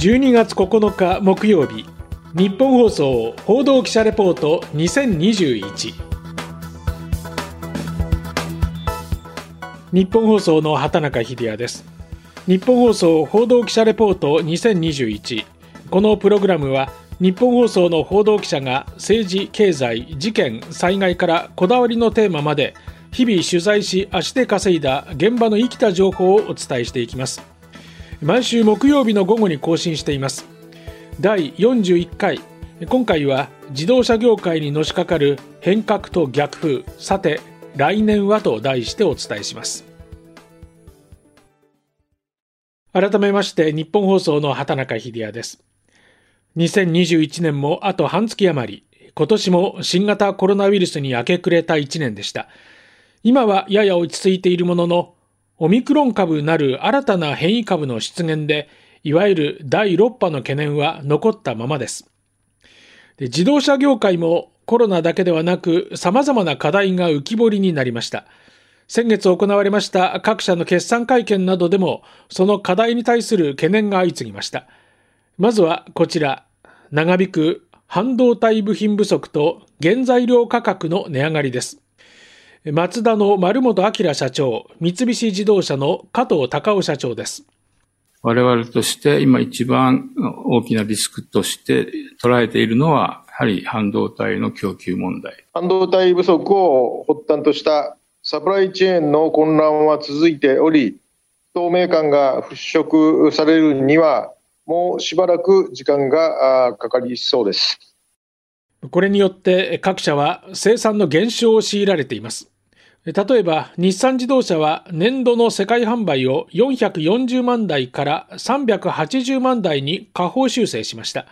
12月9日木曜日日本放送報道記者レポート2021日本放送の畑中秀也です。日本放送報道記者レポート2021このプログラムは日本放送の報道記者が政治経済事件災害からこだわりのテーマまで日々取材し足で稼いだ現場の生きた情報をお伝えしていきます。毎週木曜日の午後に更新しています。第41回。今回は自動車業界にのしかかる変革と逆風。さて来年はと題してお伝えします。改めまして日本放送の畑中秀也です。2021年もあと半月余り。今年も新型コロナウイルスに明け暮れた1年でした。今はやや落ち着いているもののオミクロン株なる新たな変異株の出現でいわゆる第6波の懸念は残ったままです。で自動車業界もコロナだけではなく様々な課題が浮き彫りになりました。先月行われました各社の決算会見などでもその課題に対する懸念が相次ぎました。まずはこちら長引く半導体部品不足と原材料価格の値上がりです。マツダの丸本明社長三菱自動車の加藤隆夫社長です我々として今一番大きなリスクとして捉えているのは、やはり半導体の供給問題。半導体不足を発端としたサプライチェーンの混乱は続いており、透明感が払拭されるには、もうしばらく時間がかかりそうです。これによって各社は生産の減少を強いられています。例えば日産自動車は年度の世界販売を440万台から380万台に下方修正しました。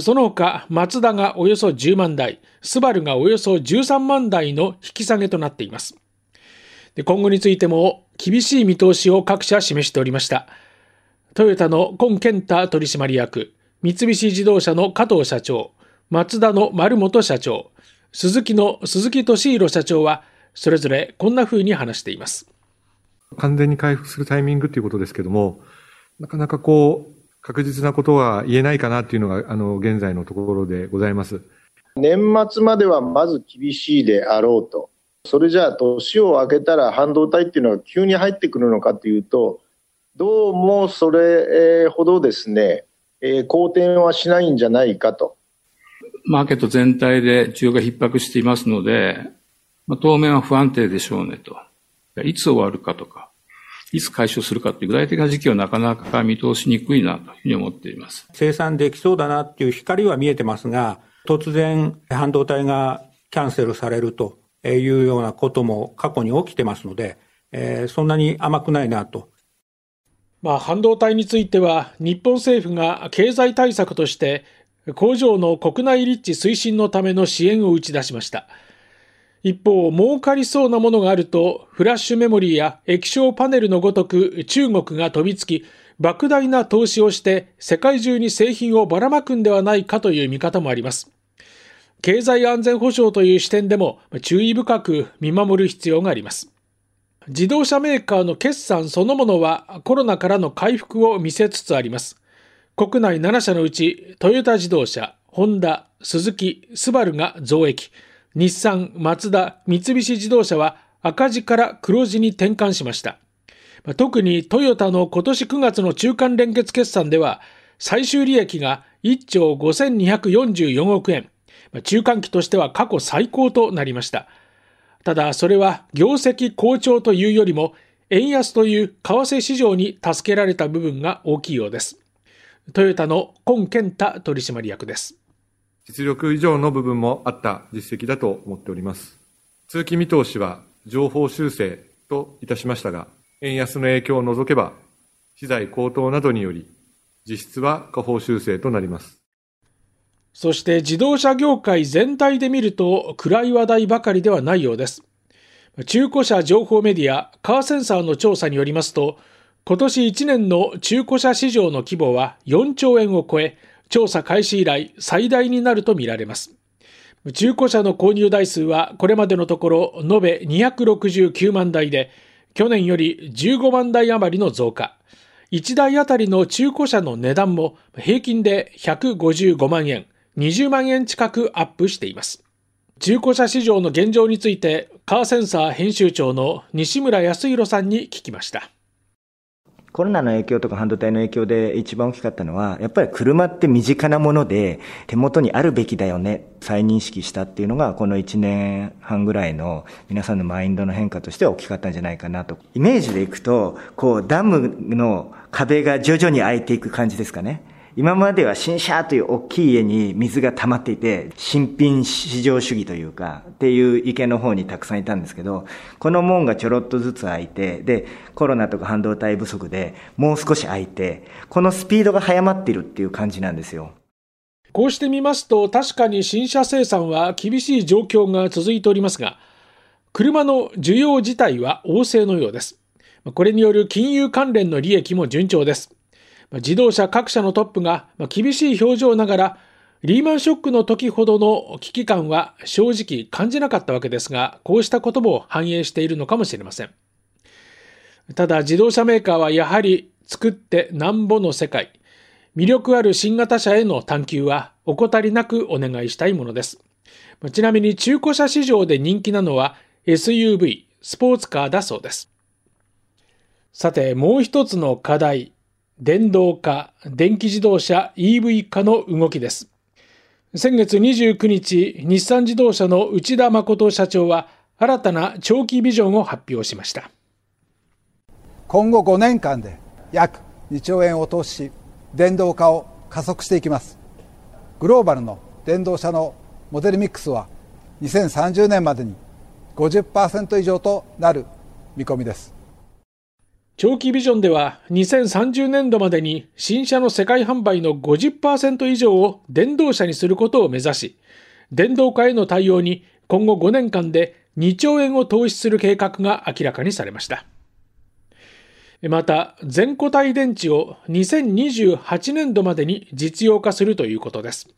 その他、マツダがおよそ10万台、スバルがおよそ13万台の引き下げとなっています。今後についても厳しい見通しを各社示しておりました。トヨタの今健太取締役、三菱自動車の加藤社長、マツダの丸本社長、鈴木の鈴木俊弘社長は、それぞれこんな風に話しています。完全に回復するタイミングということですけども、なかなかこう、確実なことは言えないかなっていうのが、あの、現在のところでございます。年末まではまず厳しいであろうと。それじゃあ、年を明けたら半導体っていうのは急に入ってくるのかというと、どうもそれほどですね、えー、好転はしないんじゃないかと。マーケット全体で需要が逼迫していますので、まあ、当面は不安定でしょうねと。いつ終わるかとか、いつ解消するかという具体的な時期はなかなか見通しにくいなというふうに思っています。生産できそうだなっていう光は見えてますが、突然半導体がキャンセルされるというようなことも過去に起きてますので、えー、そんなに甘くないなと。まあ、半導体については、日本政府が経済対策として、工場の国内立地推進のための支援を打ち出しました。一方、儲かりそうなものがあると、フラッシュメモリーや液晶パネルのごとく中国が飛びつき、莫大な投資をして世界中に製品をばらまくんではないかという見方もあります。経済安全保障という視点でも注意深く見守る必要があります。自動車メーカーの決算そのものはコロナからの回復を見せつつあります。国内7社のうちトヨタ自動車、ホンダ、スズキ、スバルが増益。日産、マツダ、三菱自動車は赤字から黒字に転換しました。特にトヨタの今年9月の中間連結決算では、最終利益が1兆5244億円。中間期としては過去最高となりました。ただ、それは業績好調というよりも、円安という為替市場に助けられた部分が大きいようです。トヨタの今健太取締役です。実力以上の部分もあった実績だと思っております。通期見通しは情報修正といたしましたが、円安の影響を除けば、資材高騰などにより、実質は下方修正となります。そして自動車業界全体で見ると暗い話題ばかりではないようです。中古車情報メディアカーセンサーの調査によりますと、今年1年の中古車市場の規模は4兆円を超え、調査開始以来最大になるとみられます。中古車の購入台数はこれまでのところ延べ269万台で、去年より15万台余りの増加。1台あたりの中古車の値段も平均で155万円、20万円近くアップしています。中古車市場の現状について、カーセンサー編集長の西村康弘さんに聞きました。コロナの影響とか半導体の影響で一番大きかったのは、やっぱり車って身近なもので手元にあるべきだよね、再認識したっていうのが、この1年半ぐらいの皆さんのマインドの変化としては大きかったんじゃないかなと。イメージでいくと、こうダムの壁が徐々に開いていく感じですかね。今までは新車という大きい家に水が溜まっていて、新品市場主義というか、っていう意見の方にたくさんいたんですけど、この門がちょろっとずつ開いて、で、コロナとか半導体不足でもう少し開いて、このスピードが早まっているっていう感じなんですよ。こうしてみますと、確かに新車生産は厳しい状況が続いておりますが、車の需要自体は旺盛のようです。これによる金融関連の利益も順調です。自動車各社のトップが厳しい表情ながら、リーマンショックの時ほどの危機感は正直感じなかったわけですが、こうしたことも反映しているのかもしれません。ただ自動車メーカーはやはり作ってなんぼの世界、魅力ある新型車への探求は怠りなくお願いしたいものです。ちなみに中古車市場で人気なのは SUV、スポーツカーだそうです。さて、もう一つの課題、電動化、電気自動車 EV 化の動きです。先月29日、日産自動車の内田誠社長は新たな長期ビジョンを発表しました。今後5年間で約2兆円を投資し、電動化を加速していきます。グローバルの電動車のモデルミックスは2030年までに50%以上となる見込みです。長期ビジョンでは2030年度までに新車の世界販売の50%以上を電動車にすることを目指し、電動化への対応に今後5年間で2兆円を投資する計画が明らかにされました。また、全固体電池を2028年度までに実用化するということです。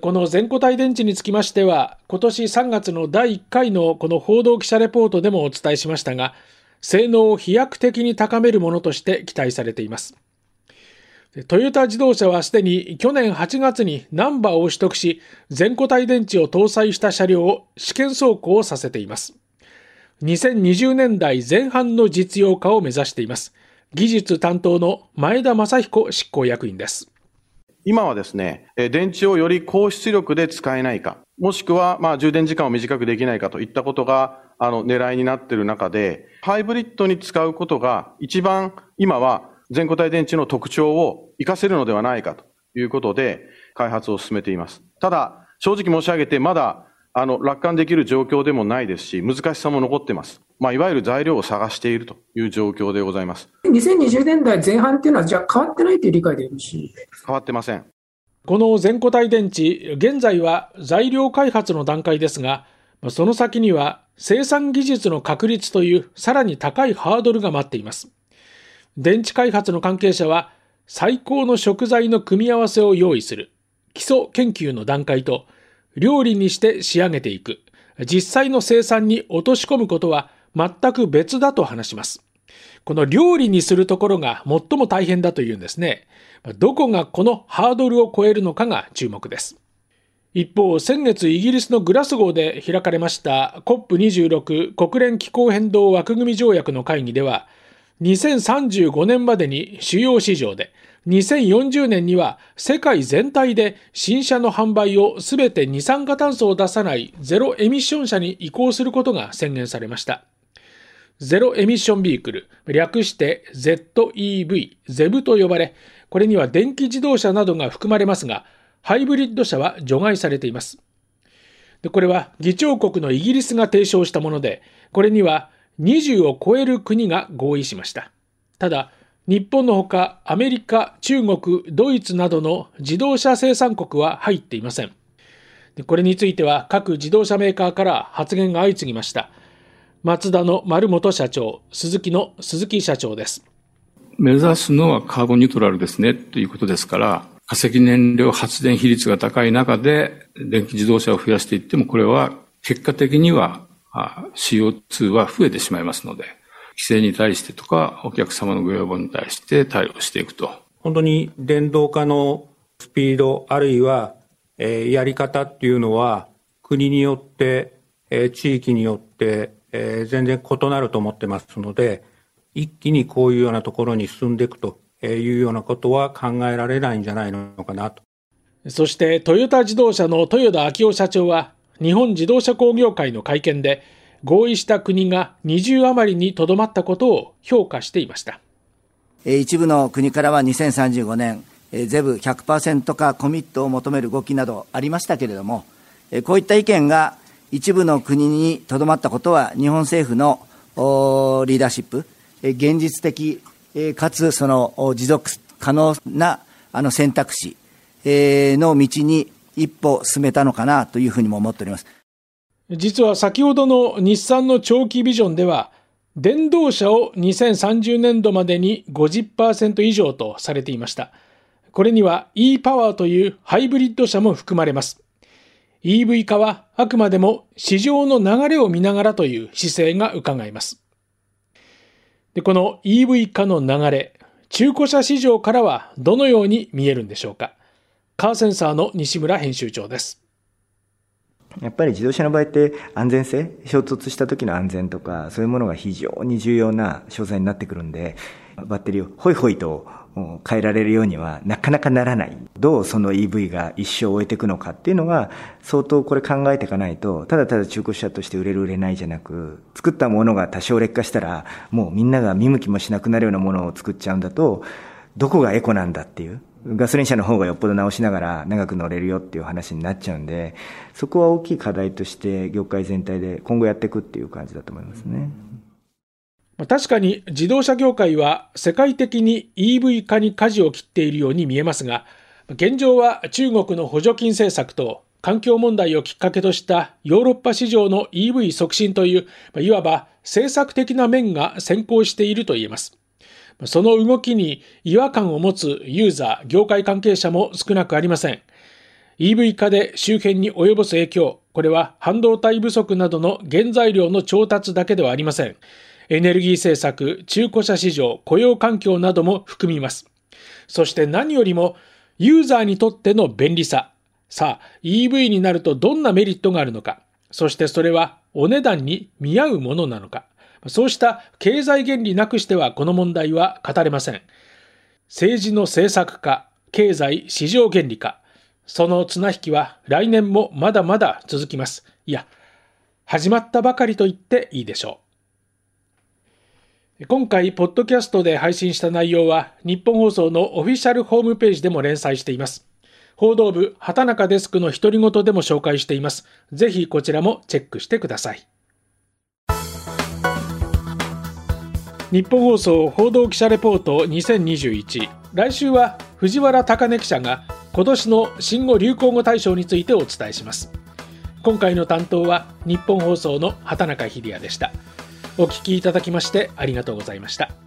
この全固体電池につきましては、今年3月の第1回のこの報道記者レポートでもお伝えしましたが、性能を飛躍的に高めるものとして期待されています。トヨタ自動車はすでに去年8月にナンバーを取得し、全固体電池を搭載した車両を試験走行させています。2020年代前半の実用化を目指しています。技術担当の前田正彦執行役員です。今はですね、電池をより高出力で使えないか、もしくはまあ充電時間を短くできないかといったことがあの狙いになっている中で、ハイブリッドに使うことが一番今は全固体電池の特徴を活かせるのではないかということで開発を進めています。ただ、正直申し上げてまだあの楽観できる状況でもないですし、難しさも残ってます。まあ、いわゆる材料を探しているという状況でございます。2020年代前半っていうのは、じゃあ変わってないという理解でよろしい変わってません。この全固体電池、現在は材料開発の段階ですが、その先には生産技術の確立というさらに高いハードルが待っています。電池開発の関係者は最高の食材の組み合わせを用意する基礎研究の段階と料理にして仕上げていく実際の生産に落とし込むことは全く別だと話します。この料理にするところが最も大変だというんですね。どこがこのハードルを超えるのかが注目です。一方、先月イギリスのグラスゴーで開かれました COP26 国連気候変動枠組み条約の会議では、2035年までに主要市場で、2040年には世界全体で新車の販売をすべて二酸化炭素を出さないゼロエミッション車に移行することが宣言されました。ゼロエミッションビークル、略して ZEV、ZEV と呼ばれ、これには電気自動車などが含まれますが、ハイブリッド車は除外されています。でこれは議長国のイギリスが提唱したもので、これには20を超える国が合意しました。ただ、日本のほかアメリカ、中国、ドイツなどの自動車生産国は入っていません。これについては各自動車メーカーから発言が相次ぎました。マツダの丸本社長、鈴木の鈴木社長です。目指すのはカーボンニュートラルですねということですから、化石燃料発電比率が高い中で電気自動車を増やしていっても、これは結果的には CO2 は増えてしまいますので、規制に対してとか、お客様のご要望に対して対応していくと。本当に電動化のスピード、あるいは、えー、やり方っていうのは、国によって、えー、地域によって、えー、全然異なると思ってますので、一気にこういうようなところに進んでいくというようなことは考えられないんじゃないのかなと。そしてトヨタ自動車の豊田昭夫社長は日本自動車工業会の会見で合意した国が20余りにとどまったことを評価していました一部の国からは2035年ゼブ100%化コミットを求める動きなどありましたけれどもこういった意見が一部の国にとどまったことは日本政府のリーダーシップ現実的かつその持続可能なあの選択肢の道に一歩進めたのかなというふうにも思っております。実は先ほどの日産の長期ビジョンでは、電動車を2030年度までに50%以上とされていました。これには e パワーというハイブリッド車も含まれます。EV 化はあくまでも市場の流れを見ながらという姿勢が伺えます。でこの EV 化の流れ、中古車市場からはどのように見えるんでしょうか。カーセンサーの西村編集長です。やっぱり自動車の場合って安全性、衝突した時の安全とか、そういうものが非常に重要な詳細になってくるんで、バッテリーをホイホイと変えられるようにはなかなかならない。どうその EV が一生終えていくのかっていうのが相当これ考えていかないと、ただただ中古車として売れる売れないじゃなく、作ったものが多少劣化したら、もうみんなが見向きもしなくなるようなものを作っちゃうんだと、どこがエコなんだっていう。ガソリン車の方がよっぽど直しながら長く乗れるよっていう話になっちゃうんで、そこは大きい課題として業界全体で今後やっていくっていう感じだと思いますね。確かに自動車業界は世界的に EV 化に舵を切っているように見えますが、現状は中国の補助金政策と環境問題をきっかけとしたヨーロッパ市場の EV 促進という、いわば政策的な面が先行していると言えます。その動きに違和感を持つユーザー、業界関係者も少なくありません。EV 化で周辺に及ぼす影響、これは半導体不足などの原材料の調達だけではありません。エネルギー政策、中古車市場、雇用環境なども含みます。そして何よりも、ユーザーにとっての便利さ。さあ、EV になるとどんなメリットがあるのか。そしてそれはお値段に見合うものなのか。そうした経済原理なくしてはこの問題は語れません。政治の政策化、経済市場原理化、その綱引きは来年もまだまだ続きます。いや、始まったばかりと言っていいでしょう。今回、ポッドキャストで配信した内容は、日本放送のオフィシャルホームページでも連載しています。報道部、畑中デスクの独り言でも紹介しています。ぜひこちらもチェックしてください。日本放送報道記者レポート2021来週は藤原貴根記者が今年の新語・流行語大賞についてお伝えします今回の担当は日本放送の畑中秀也でしたお聞きいただきましてありがとうございました。